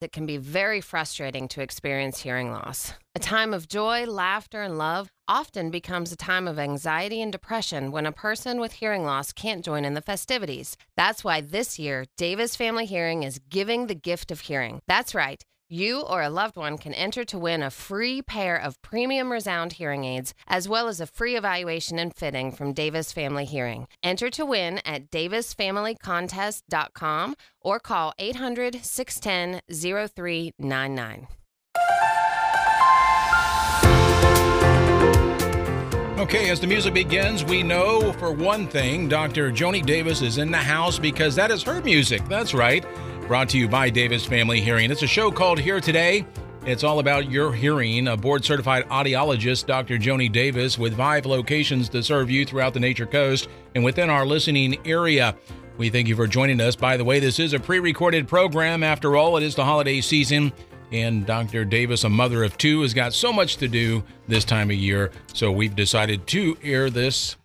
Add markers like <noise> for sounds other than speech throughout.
It can be very frustrating to experience hearing loss. A time of joy, laughter, and love often becomes a time of anxiety and depression when a person with hearing loss can't join in the festivities. That's why this year, Davis Family Hearing is giving the gift of hearing. That's right. You or a loved one can enter to win a free pair of premium resound hearing aids, as well as a free evaluation and fitting from Davis Family Hearing. Enter to win at davisfamilycontest.com or call 800 610 0399. Okay, as the music begins, we know for one thing Dr. Joni Davis is in the house because that is her music. That's right. Brought to you by Davis Family Hearing. It's a show called Here Today. It's all about your hearing. A board certified audiologist, Dr. Joni Davis, with five locations to serve you throughout the Nature Coast and within our listening area. We thank you for joining us. By the way, this is a pre recorded program. After all, it is the holiday season. And Dr. Davis, a mother of two, has got so much to do this time of year. So we've decided to air this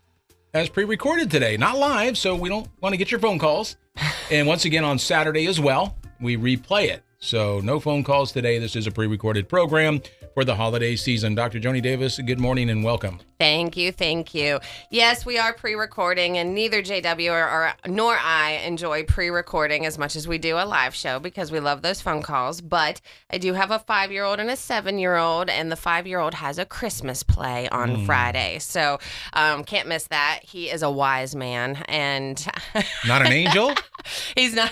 as pre recorded today, not live. So we don't want to get your phone calls. And once again, on Saturday as well, we replay it. So no phone calls today. This is a pre recorded program for the holiday season. Dr. Joni Davis, good morning and welcome. Thank you, thank you. Yes, we are pre-recording, and neither JW or, or nor I enjoy pre-recording as much as we do a live show because we love those phone calls. But I do have a five-year-old and a seven-year-old, and the five-year-old has a Christmas play on mm. Friday, so um, can't miss that. He is a wise man, and not an angel. <laughs> he's not.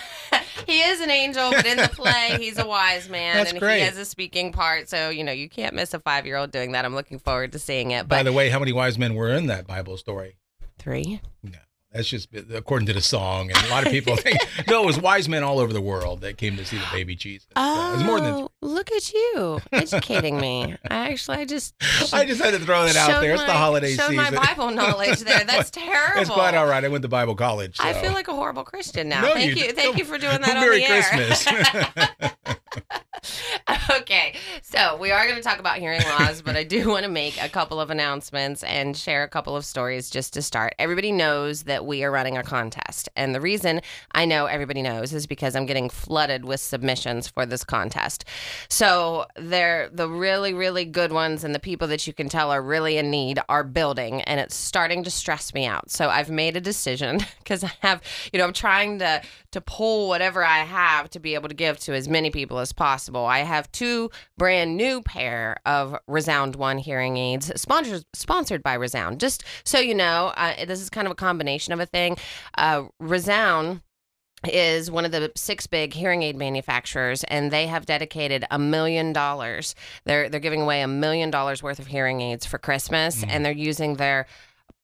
He is an angel, but in the play, <laughs> he's a wise man, That's and great. he has a speaking part. So you know, you can't miss a five-year-old doing that. I'm looking forward to seeing it. But, By the way, how many wise men were in that Bible story? Three. No. That's just according to the song, and a lot of people think <laughs> no, it was wise men all over the world that came to see the baby Jesus. Oh, uh, it's more than look at you educating me. I actually, I just, <laughs> I just had to throw that out there. My, it's the holiday showed season. my Bible knowledge there. <laughs> That's terrible. It's quite all right. I went to Bible college. So. I feel like a horrible Christian now. No, thank you, you, thank you for doing that Merry on the Christmas. <laughs> okay, so we are going to talk about hearing loss, but I do <laughs> want to make a couple of announcements and share a couple of stories just to start. Everybody knows that we are running a contest, and the reason I know everybody knows is because I'm getting flooded with submissions for this contest. So they're the really, really good ones, and the people that you can tell are really in need are building, and it's starting to stress me out. So I've made a decision <laughs> because I have, you know, I'm trying to to pull whatever I have to be able to give to as many people as possible. I have two brand new pair of Resound One hearing aids, sponsored sponsored by Resound. Just so you know, uh, this is kind of a combination of a thing. Uh, Resound is one of the six big hearing aid manufacturers and they have dedicated a million dollars they're they're giving away a million dollars worth of hearing aids for christmas mm. and they're using their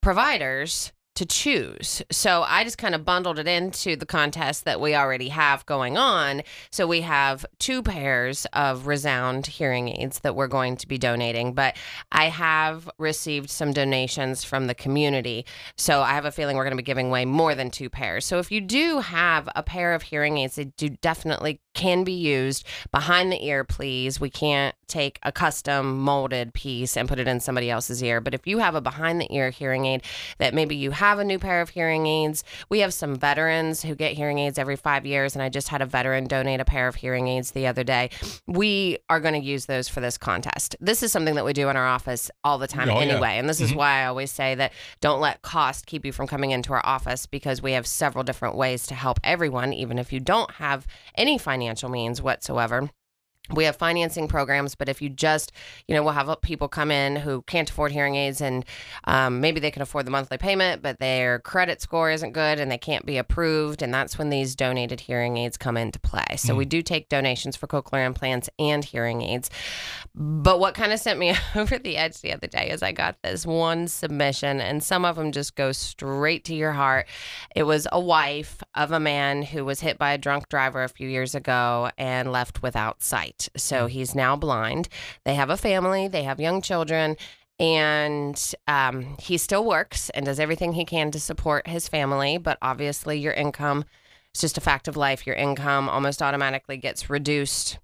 providers to choose. So I just kind of bundled it into the contest that we already have going on. So we have two pairs of Resound hearing aids that we're going to be donating, but I have received some donations from the community. So I have a feeling we're going to be giving away more than two pairs. So if you do have a pair of hearing aids, they do definitely can be used behind the ear, please. We can't take a custom molded piece and put it in somebody else's ear. But if you have a behind the ear hearing aid that maybe you have a new pair of hearing aids, we have some veterans who get hearing aids every five years. And I just had a veteran donate a pair of hearing aids the other day. We are going to use those for this contest. This is something that we do in our office all the time oh, anyway. Yeah. And this mm-hmm. is why I always say that don't let cost keep you from coming into our office because we have several different ways to help everyone, even if you don't have any financial means whatsoever we have financing programs, but if you just, you know, we'll have people come in who can't afford hearing aids and um, maybe they can afford the monthly payment, but their credit score isn't good and they can't be approved. And that's when these donated hearing aids come into play. So mm. we do take donations for cochlear implants and hearing aids. But what kind of sent me <laughs> over the edge the other day is I got this one submission, and some of them just go straight to your heart. It was a wife of a man who was hit by a drunk driver a few years ago and left without sight. So he's now blind. They have a family, they have young children, and um, he still works and does everything he can to support his family. But obviously, your income, it's just a fact of life. Your income almost automatically gets reduced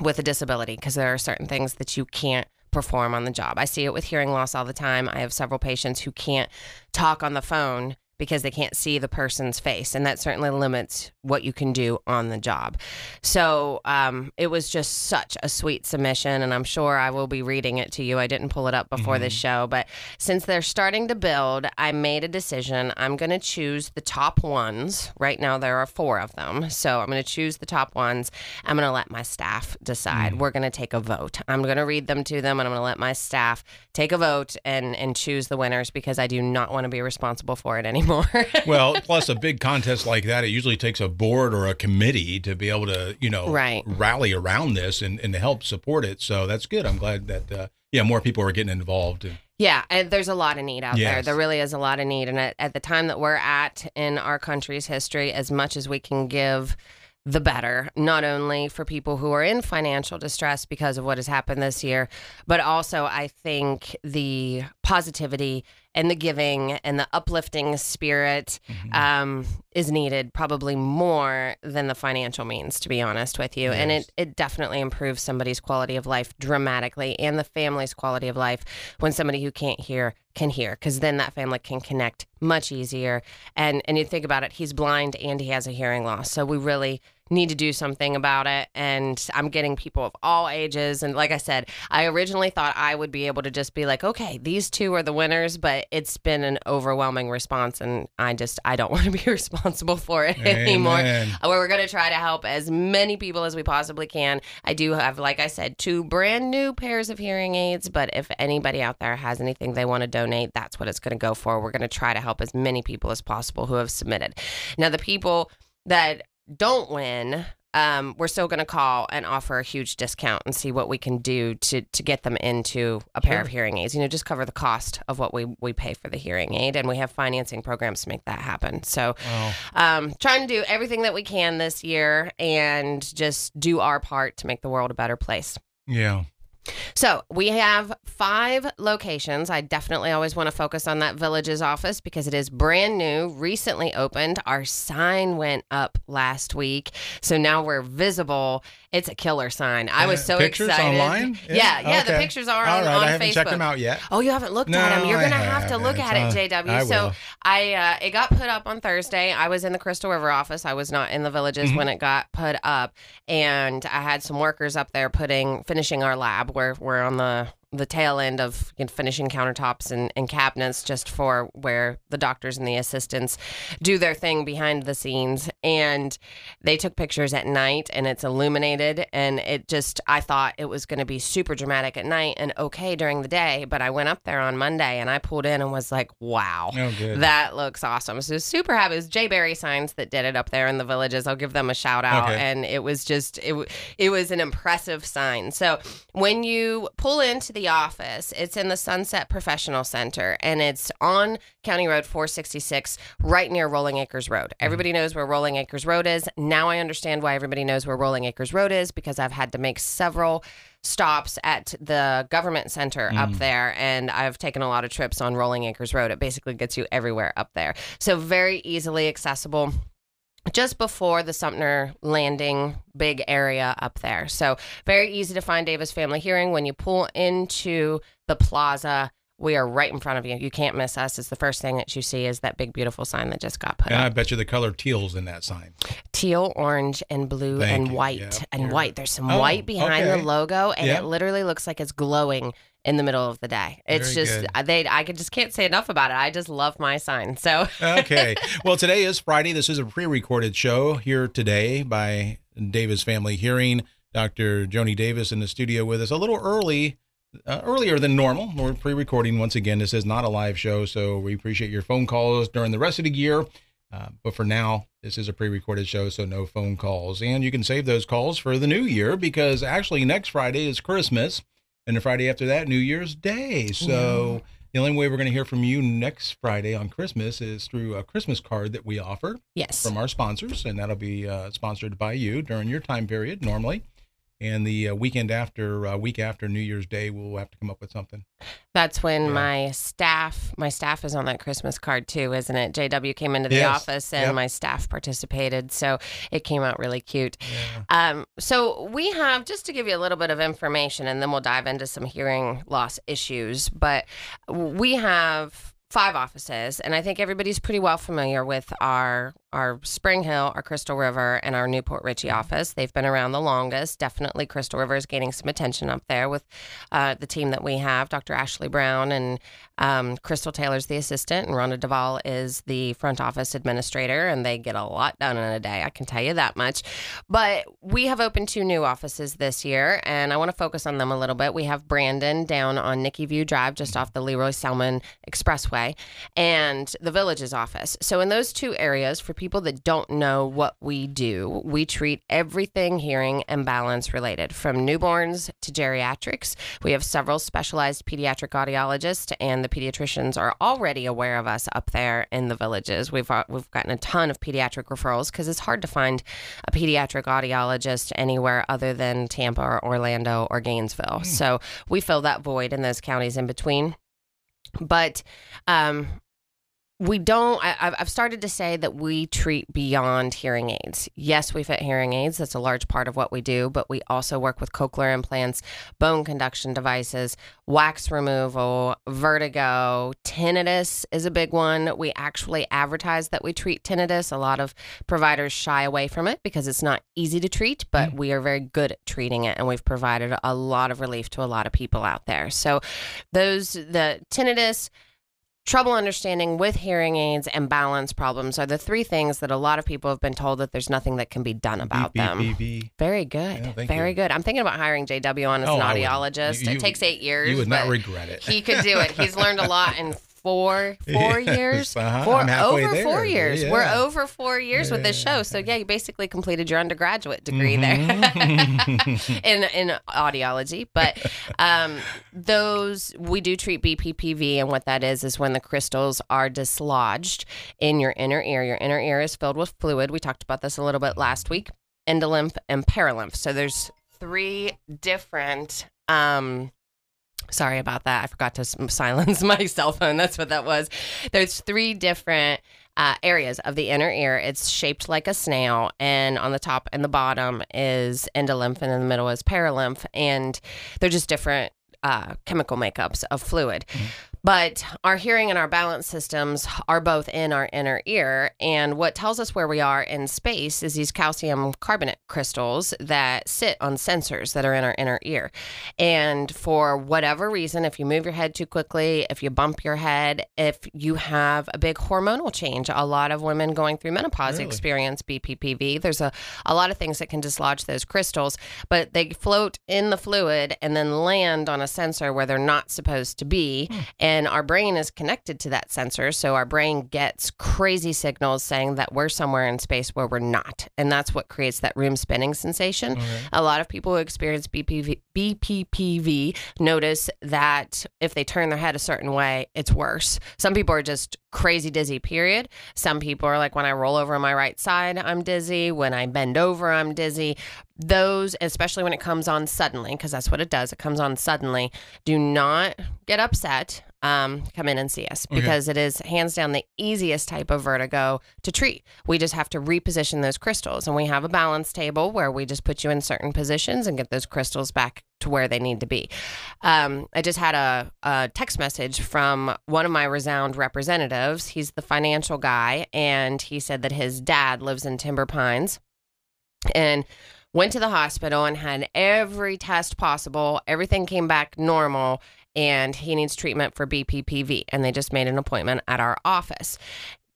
with a disability because there are certain things that you can't perform on the job. I see it with hearing loss all the time. I have several patients who can't talk on the phone because they can't see the person's face. And that certainly limits what you can do on the job. So um, it was just such a sweet submission. And I'm sure I will be reading it to you. I didn't pull it up before this show. But since they're starting to build, I made a decision. I'm going to choose the top ones. Right now, there are four of them. So I'm going to choose the top ones. I'm going to let my staff decide. We're going to take a vote. I'm going to read them to them and I'm going to let my staff take a vote and, and choose the winners because I do not want to be responsible for it anymore. <laughs> Well, plus a big contest like that, it usually takes a board or a committee to be able to, you know, Right. rally around this and, and to help support it. So that's good. I'm glad that, uh, yeah, more people are getting involved. And, Yeah, and there's a lot of need out there. There really is a lot of need. And at, at the time that we're at in our country's history, as much as we can give, the better, not only for people who are in financial distress because of what has happened this year, but also I think the positivity and the giving and the uplifting spirit um, is needed probably more than the financial means, to be honest with you. And it, it definitely improves somebody's quality of life dramatically and the family's quality of life when somebody who can't hear can hear because then that family can connect much easier. And and you think about it he's blind and he has a hearing loss. So we really need to do something about it and i'm getting people of all ages and like i said i originally thought i would be able to just be like okay these two are the winners but it's been an overwhelming response and i just i don't <laughs> want to be responsible for it anymore Amen. where we're going to try to help as many people as we possibly can. I do have, like I said, two brand new pairs of hearing aids, but if anybody out there has anything they want to donate, that's what it's going to go for. We're going to try to help as many people as possible who have submitted. Now, the people that don't win, um, we're still going to call and offer a huge discount and see what we can do to to get them into a pair of hearing aids. You know, just cover the cost of what we we pay for the hearing aid, and we have financing programs to make that happen. So, Wow. um, trying to do everything that we can this year and just do our part to make the world a better place. Yeah. So we have five locations. I definitely always want to focus on that villages office because it is brand new, recently opened. Our sign went up last week, so now we're visible. It's a killer sign. I was Uh, so pictures excited. online? Yeah, yeah, the pictures are All on, right. on I haven't Facebook. checked them out yet. Oh, you haven't looked No, at them. You're I gonna have to look at it, JW. I so. I uh, it got put up on Thursday. I was in the Crystal River office. I was not in the villages Mm-hmm. when it got put up, and I had some workers up there putting finishing our lab. Where we're on the the tail end of you know, finishing countertops and, and cabinets just for where the doctors and the assistants do their thing behind the scenes. And they took pictures at night and it's illuminated and it just i thought it was going to be super dramatic at night and okay during the day but i went up there on monday and i pulled in and was like wow Oh, that looks awesome. So super happy. It was jay berry signs that did it up there in the villages. I'll give them a shout out. Okay. and it was just it, it was an impressive sign. So when you pull into the office. It's in the sunset professional center and it's on county road 466 right near rolling acres road. Mm-hmm. Everybody knows where rolling acres road is. Now i understand why everybody knows where rolling acres road is because i've had to make several stops at the government center up mm. there and I've taken a lot of trips on Rolling Acres Road. It basically gets you everywhere up there. So very easily accessible just before the Sumter Landing big area up there. So very easy to find Davis Family Hearing when you pull into the plaza. We are right in front of you. You can't miss us. It's the first thing that you see is that big beautiful sign that just got put And I bet you the color teal's in that sign. Teal, orange, and blue Thank and you. white Yeah, and you're- white. There's some Oh, white behind okay. the logo, and Yeah. it literally looks like it's glowing in the middle of the day. It's Very just good. They. I could just can't say enough about it. I just love my sign. So <laughs> okay. Well, today is Friday. This is a pre-recorded show here today by Davis Family Hearing. Dr. Joni Davis in the studio with us a little early, uh, earlier than normal. We're pre-recording once again. This is not a live show, so we appreciate your phone calls during the rest of the year. Uh, but for now, this is a pre-recorded show, so no phone calls. And you can save those calls for the new year because actually next Friday is Christmas, and the Friday after that, New Year's Day. So. The only way we're going to hear from you next Friday on Christmas is through a Christmas card that we offer yes, from our sponsors, and that'll be uh, sponsored by you during your time period normally. And the uh, weekend after, uh, week after New Year's Day, we'll have to come up with something. that's when Yeah. my staff. My staff is on that Christmas card too, isn't it? JW came into the Yes. office and Yep. my staff participated, so it came out really cute. Um, so we have just to give you a little bit of information, and then we'll dive into some hearing loss issues. But we have five offices, and I think everybody's pretty well familiar with our our Spring Hill, our Crystal River, and our New Port Richey office. They've been around the longest. Definitely, Crystal River is gaining some attention up there with uh, the team that we have. Dr. Ashley Brown and um, Crystal Taylor's the assistant, and Rhonda Duvall is the front office administrator, and they get a lot done in a day. I can tell you that much. But we have opened two new offices this year, and I want to focus on them a little bit. We have Brandon down on Nikki View Drive, just off the Lee Roy Selmon Expressway, and the Villages office. So, in those two areas, for people that don't know what we do, we treat everything hearing and balance related, from newborns to geriatrics. We have several specialized pediatric audiologists, and the pediatricians are already aware of us up there in the villages. We've uh, we've gotten a ton of pediatric referrals because it's hard to find a pediatric audiologist anywhere other than Tampa or Orlando or Gainesville. So we fill that void in those counties in between. But um, we don't I, I've- i've started to say that we treat beyond hearing aids. Yes we fit hearing aids. That's a large part of what we do but we also work with cochlear implants bone conduction devices wax removal vertigo. Tinnitus is a big one. We actually advertise that we treat tinnitus. A lot of providers shy away from it because it's not easy to treat but mm. we are very good at treating it and we've provided a lot of relief to a lot of people out there. So those the tinnitus trouble understanding with hearing aids and balance problems are the three things that a lot of people have been told that there's nothing that can be done about them. Very good. Yeah, Very you. good. I'm thinking about hiring JW on as Oh, an audiologist. You- you- it takes eight years. You would not regret it. he could do it. He's learned a lot in <laughs> four <laughs> four years. uh-huh. Four I'm halfway over four years. Yeah. We're over four years with this show. So yeah, you basically completed your undergraduate degree Mhm. there <laughs> in in audiology. But um, those we do treat BPPV, and what that is is when the crystals are dislodged in your inner ear. Your inner ear is filled with fluid. We talked about this a little bit last week. Endolymph and perilymph. So there's three different. Um, Sorry about that. I forgot to <laughs> silence my cell phone. That's what that was. There's three different uh, areas of the inner ear. It's shaped like a snail, and on the top and the bottom is endolymph, and in the middle is perilymph, and they're just different uh, chemical makeups of fluid. But our hearing and our balance systems are both in our inner ear. And what tells us where we are in space is these calcium carbonate crystals that sit on sensors that are in our inner ear. And for whatever reason, if you move your head too quickly, if you bump your head, if you have a big hormonal change, a lot of women going through menopause Really? experience BPPV. There's a, a lot of things that can dislodge those crystals, but they float in the fluid and then land on a sensor where they're not supposed to be. Hmm. And our brain is connected to that sensor. So our brain gets crazy signals saying that we're somewhere in space where we're not. And that's what creates that room spinning sensation. A lot of people who experience BPV, BPPV notice that if they turn their head a certain way, it's worse. Some people are just crazy dizzy, period. Some people are like, when I roll over on my right side, I'm dizzy. When I bend over, I'm dizzy. Those, especially when it comes on suddenly, because that's what it does, it comes on suddenly, do not get upset. Um, come in and see us Okay. because it is hands down the easiest type of vertigo to treat. We just have to reposition those crystals, and we have a balance table where we just put you in certain positions and get those crystals back to where they need to be. Um, I just had a, a text message from one of my Resound representatives. He's the financial guy, and he said that his dad lives in Timber Pines and went to the hospital and had every test possible. Everything came back normal, and he needs treatment for BPPV. And they just made an appointment at our office.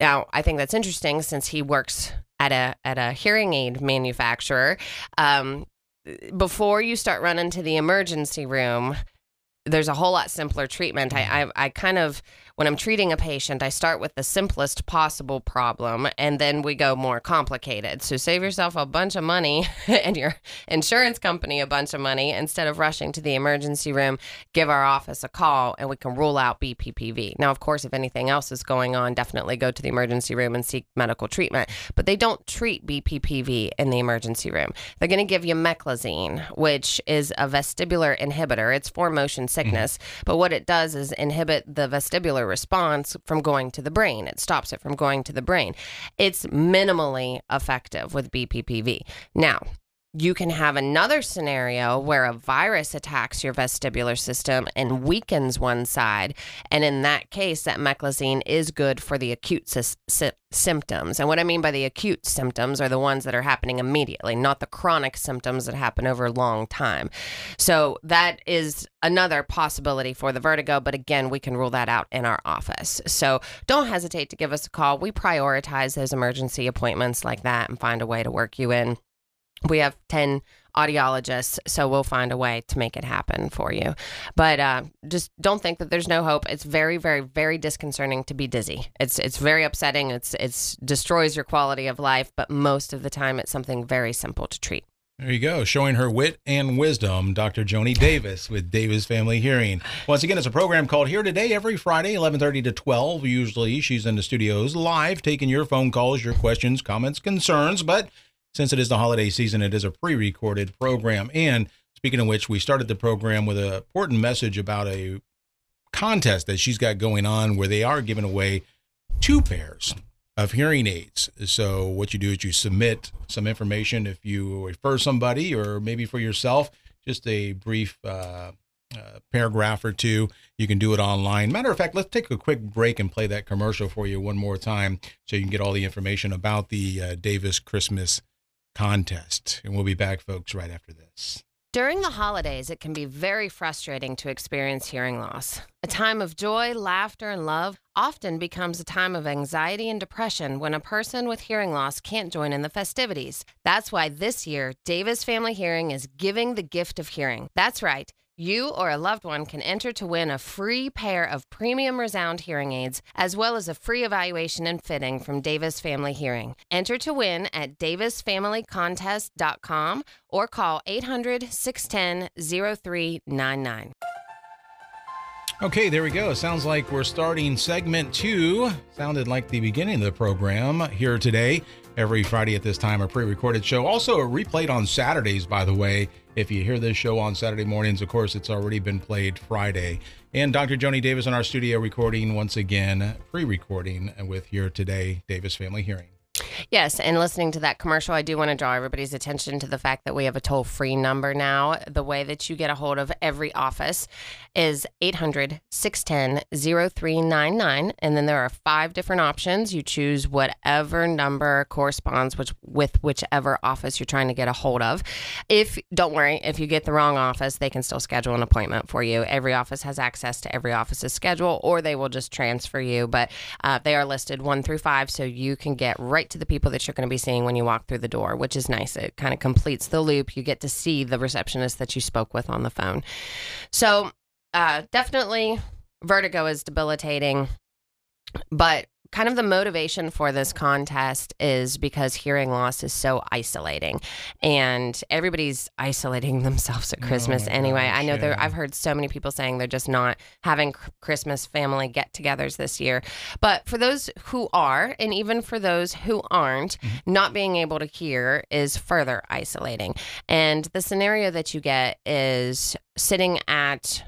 Now, I think that's interesting since he works at a at a hearing aid manufacturer. Um, before you start running to the emergency room, there's a whole lot simpler treatment. I, mm-hmm. I I kind of when I'm treating a patient, I start with the simplest possible problem, and then we go more complicated. So save yourself a bunch of money <laughs> and your insurance company a bunch of money instead of rushing to the emergency room. Give our office a call, and we can rule out BPPV. Now, of course, if anything else is going on, definitely go to the emergency room and seek medical treatment. But they don't treat BPPV in the emergency room. They're going to give you meclizine, which is a vestibular inhibitor. It's for motion mm-hmm. sickness, but what it does is inhibit the vestibular response from going to the brain. It stops it from going to the brain. It's minimally effective with BPPV. Now, you can have another scenario where a virus attacks your vestibular system and weakens one side. And in that case, that meclizine is good for the acute sy- sy- symptoms. And what I mean by the acute symptoms are the ones that are happening immediately, not the chronic symptoms that happen over a long time. So that is another possibility for the vertigo. But again, we can rule that out in our office. So don't hesitate to give us a call. We prioritize those emergency appointments like that and find a way to work you in we have 10 audiologists so we'll find a way to make it happen for you but uh, just don't think that there's no hope it's very very very disconcerting to be dizzy it's it's very upsetting it's it's destroys your quality of life but most of the time it's something very simple to treat there you go, showing her wit and wisdom, Dr. Joni Davis with Davis Family Hearing. Once again, it's a program called Here Today every Friday, 11:30 to 12. Usually, she's in the studios live, taking your phone calls, your questions, comments, concerns. But since it is the holiday season, it is a pre recorded program. And speaking of which, we started the program with an important message about a contest that she's got going on where they are giving away two pairs of hearing aids. So, what you do is you submit some information if you refer somebody or maybe for yourself, just a brief uh, uh, paragraph or two. You can do it online. Matter of fact, let's take a quick break and play that commercial for you one more time so you can get all the information about the uh, Davis Christmas contest. And we'll be back, folks, right after this. During the holidays, it can be very frustrating to experience hearing loss. A time of joy, laughter, and love often becomes a time of anxiety and depression when a person with hearing loss can't join in the festivities. That's why this year, Davis Family Hearing is giving the gift of hearing. That's right. You or a loved one can enter to win a free pair of premium resound hearing aids, as well as a free evaluation and fitting from Davis Family Hearing. Enter to win at davisfamilycontest.com or call 800 610 0399. Okay, there we go. Sounds like we're starting segment two. Sounded like the beginning of the program here today. Every Friday at this time, a pre recorded show. Also, replayed on Saturdays, by the way. If you hear this show on Saturday mornings, of course, it's already been played Friday. And Dr. Joni Davis in our studio recording once again, pre recording with here today, Davis Family Hearing. Yes, and listening to that commercial, I do want to draw everybody's attention to the fact that we have a toll free number now. The way that you get a hold of every office is 800 610 0399. And then there are five different options. You choose whatever number corresponds with, with whichever office you're trying to get a hold of. If, don't worry, if you get the wrong office, they can still schedule an appointment for you. Every office has access to every office's schedule, or they will just transfer you. But uh, they are listed one through five, so you can get right to the people that you're going to be seeing when you walk through the door, which is nice. It kind of completes the loop. You get to see the receptionist that you spoke with on the phone. So, uh, definitely, vertigo is debilitating, but kind of the motivation for this contest is because hearing loss is so isolating and everybody's isolating <laughs> themselves at Christmas Oh anyway. gosh, I know there yeah. I've heard so many people saying they're just not having Christmas family get-togethers this year. But for those who are and even for those who aren't, Mm-hmm. not being able to hear is further isolating. And the scenario that you get is sitting at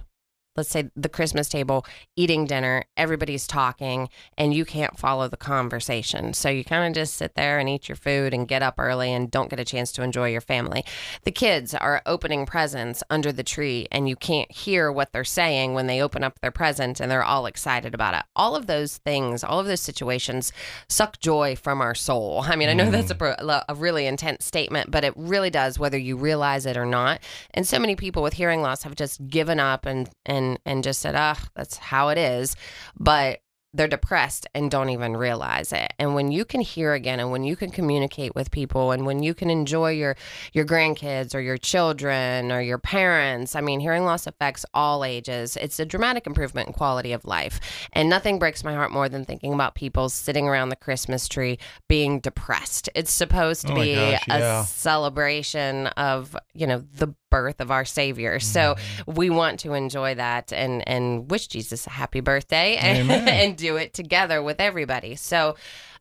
let's say the Christmas table, eating dinner, everybody's talking, and you can't follow the conversation. So you kind of just sit there and eat your food and get up early and don't get a chance to enjoy your family. The kids are opening presents under the tree, and you can't hear what they're saying when they open up their present and they're all excited about it. All of those things, all of those situations suck joy from our soul. I mean, I know that's a, mm. pro- a really intense statement, but it really does, whether you realize it or not. And so many people with hearing loss have just given up and and and just said, "Ah, that's how it is." But they're depressed and don't even realize it. And when you can hear again and when you can communicate with people and when you can enjoy your your grandkids or your children or your parents, I mean, hearing loss affects all ages. It's a dramatic improvement in quality of life. And nothing breaks my heart more than thinking about people sitting around the Christmas tree being depressed. It's supposed to Oh be gosh, a celebration of, you know, the birth of our savior. So Mm-hmm. we want to enjoy that and and wish Jesus a happy birthday <laughs> and, and do it together with everybody. So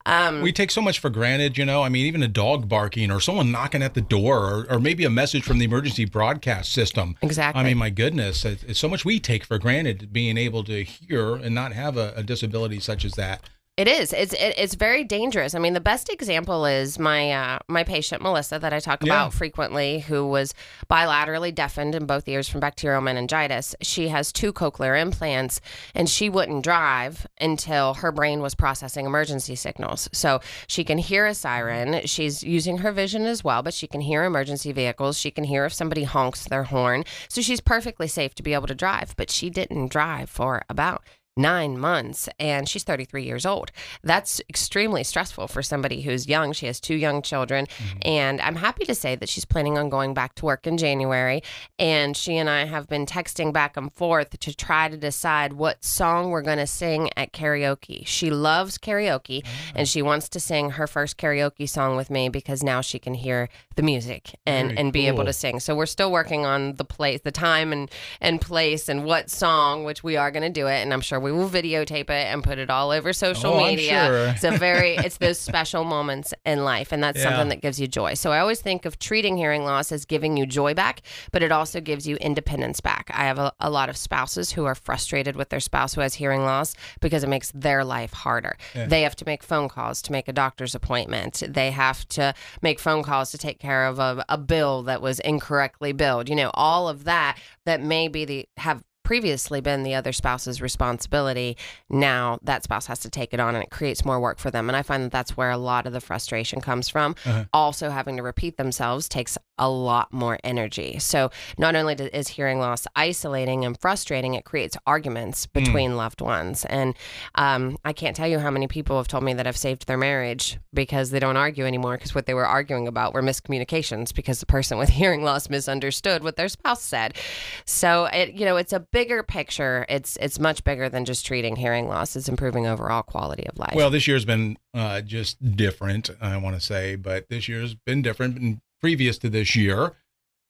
um We take so much for granted, you know. I mean, even a dog barking or someone knocking at the door or, or maybe a message from the emergency broadcast system. exactly. I mean, my goodness, it's so much we take for granted being able to hear and not have a, a disability such as that. It is. It's it, it's very dangerous. I mean, the best example is my uh, my patient Melissa that I talk Yeah. about frequently, who was bilaterally deafened in both ears from bacterial meningitis. She has two cochlear implants, and she wouldn't drive until her brain was processing emergency signals. So she can hear a siren. She's using her vision as well, but she can hear emergency vehicles. She can hear if somebody honks their horn. So she's perfectly safe to be able to drive. But she didn't drive for about nine months and she's 33 years old. That's extremely stressful for somebody who's young. She has two young children. Mm-hmm. And I'm happy to say that she's planning on going back to work in January. And she and I have been texting back and forth to try to decide what song we're going to sing at karaoke. She loves karaoke and ah. she wants to sing her first karaoke song with me because now she can hear the music and, Very and be able to sing. So we're still working on the place, the time and, and place and what song, which we are going to do it. And I'm sure we will videotape it and put it all over social Oh, media. sure. <laughs> It's a very, it's those special moments in life. And that's Yeah. something that gives you joy. So I always think of treating hearing loss as giving you joy back, but it also gives you independence back. I have a, a lot of spouses who are frustrated with their spouse who has hearing loss because it makes their life harder. They have to make phone calls to make a doctor's appointment. They have to make phone calls to take care of a, a bill that was incorrectly billed. You know, all of that that may be the have previously been the other spouse's responsibility now that spouse has to take it on and it creates more work for them. And i find that that's where a lot of the frustration comes from. Uh-huh. also having to repeat themselves takes a lot more energy. So not only is hearing loss isolating and frustrating it creates arguments between loved ones. And um, i can't tell you how many people have told me that I've saved their marriage because they don't argue anymore because what they were arguing about were miscommunications because the person with <laughs> hearing loss misunderstood what their spouse said. So it you know it's a bigger picture it's it's much bigger than just treating hearing loss it's improving overall quality of life Well, this year's been uh, just different, I want to say, but this year's been different. And previous to this year,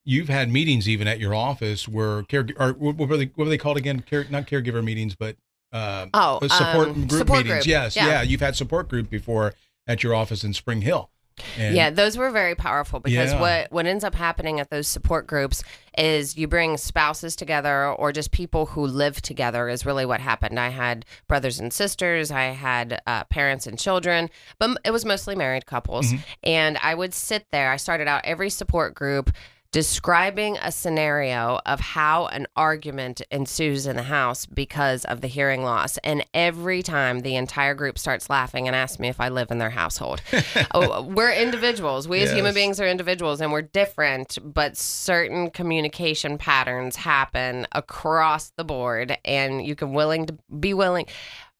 you've had meetings even at your office where care or what were they what were they called again? Care, not caregiver meetings, but uh, oh support um, group support meetings. group. Yes, Yeah. yeah. You've had support group before at your office in Spring Hill. And yeah, those were very powerful because Yeah. what what ends up happening at those support groups is you bring spouses together or just people who live together is really what happened. I had brothers and sisters, I had uh, parents and children, but it was mostly married couples. Mhm. And I would sit there. I started out every support group describing a scenario of how an argument ensues in the house because of the hearing loss. And every time the entire group starts laughing and asks me if I live in their household. <laughs> oh, we're individuals. We as human beings are individuals and we're different, but certain communication patterns happen across the board. And you can willing to be willing.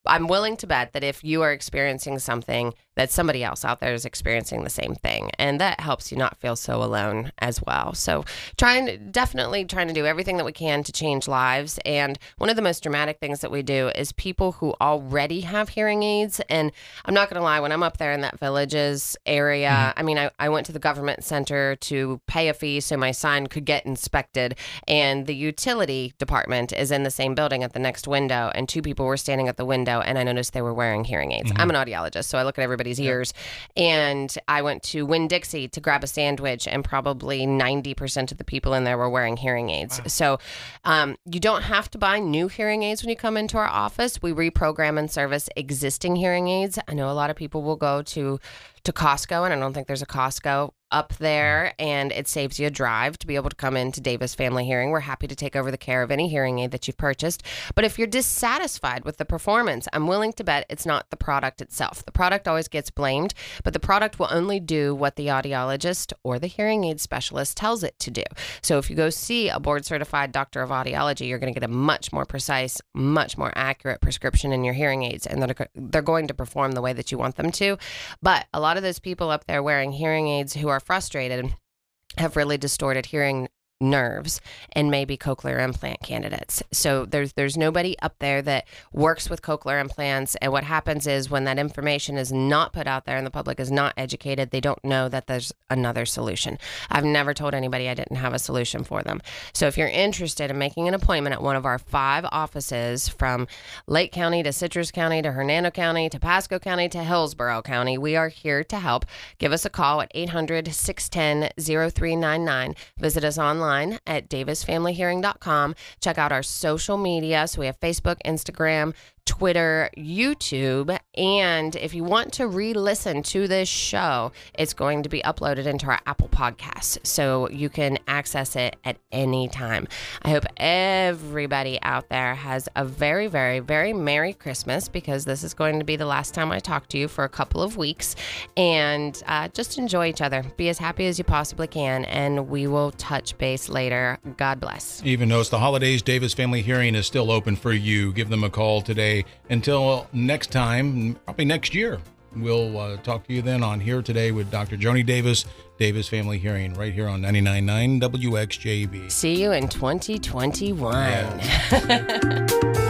I'm willing to bet that if you are experiencing something, that somebody else out there is experiencing the same thing, and that helps you not feel so alone as well. So, trying definitely trying to do everything that we can to change lives. And one of the most dramatic things that we do is people who already have hearing aids. And I'm not going to lie, when I'm up there in that villages area, mm-hmm. I mean, I, I went to the government center to pay a fee so my sign could get inspected, and the utility department is in the same building at the next window, and two people were standing at the window, and I noticed they were wearing hearing aids. I'm mm-hmm. an audiologist, so I look at everybody's ears, and I went to Winn Dixie to grab a sandwich, and probably 90% of the people in there were wearing hearing aids. So um, you don't have to buy new hearing aids when you come into our office. We reprogram and service existing hearing aids. I know a lot of people will go to to Costco, and I don't think there's a Costco up there, and it saves you a drive to be able to come into Davis Family Hearing. We're happy to take over the care of any hearing aid that you've purchased. But if you're dissatisfied with the performance, I'm willing to bet it's not the product itself. The product always gets blamed, but the product will only do what the audiologist or the hearing aid specialist tells it to do. So if you go see a board certified doctor of audiology, you're going to get a much more precise, much more accurate prescription in your hearing aids, and they're, they're going to perform the way that you want them to. But a lot of those people up there wearing hearing aids who are frustrated have really distorted hearing nerves and maybe cochlear implant candidates. So there's there's nobody up there that works with cochlear implants and what happens is when that information is not put out there and the public is not educated, they don't know that there's another solution. I've never told anybody I didn't have a solution for them. So if you're interested in making an appointment at one of our five offices from Lake County to Citrus County to Hernando County to Pasco County to Hillsborough County, we are here to help. Give us a call at 800-610-0399. Visit us online at davisfamilyhearing.com. Check out our social media. So we have Facebook, Instagram, Twitter, YouTube. And if you want to re listen to this show, it's going to be uploaded into our Apple Podcasts. So you can access it at any time. I hope everybody out there has a very, very, very Merry Christmas because this is going to be the last time I talk to you for a couple of weeks. And uh, just enjoy each other. Be as happy as you possibly can. And we will touch base later. God bless. Even though it's the holidays, Davis Family Hearing is still open for you. Give them a call today. Until next time, probably next year, we'll uh, talk to you then on Here Today with Dr. Joni Davis, Davis Family Hearing, right here on 99.9 WXJB. See you in 2021. <laughs>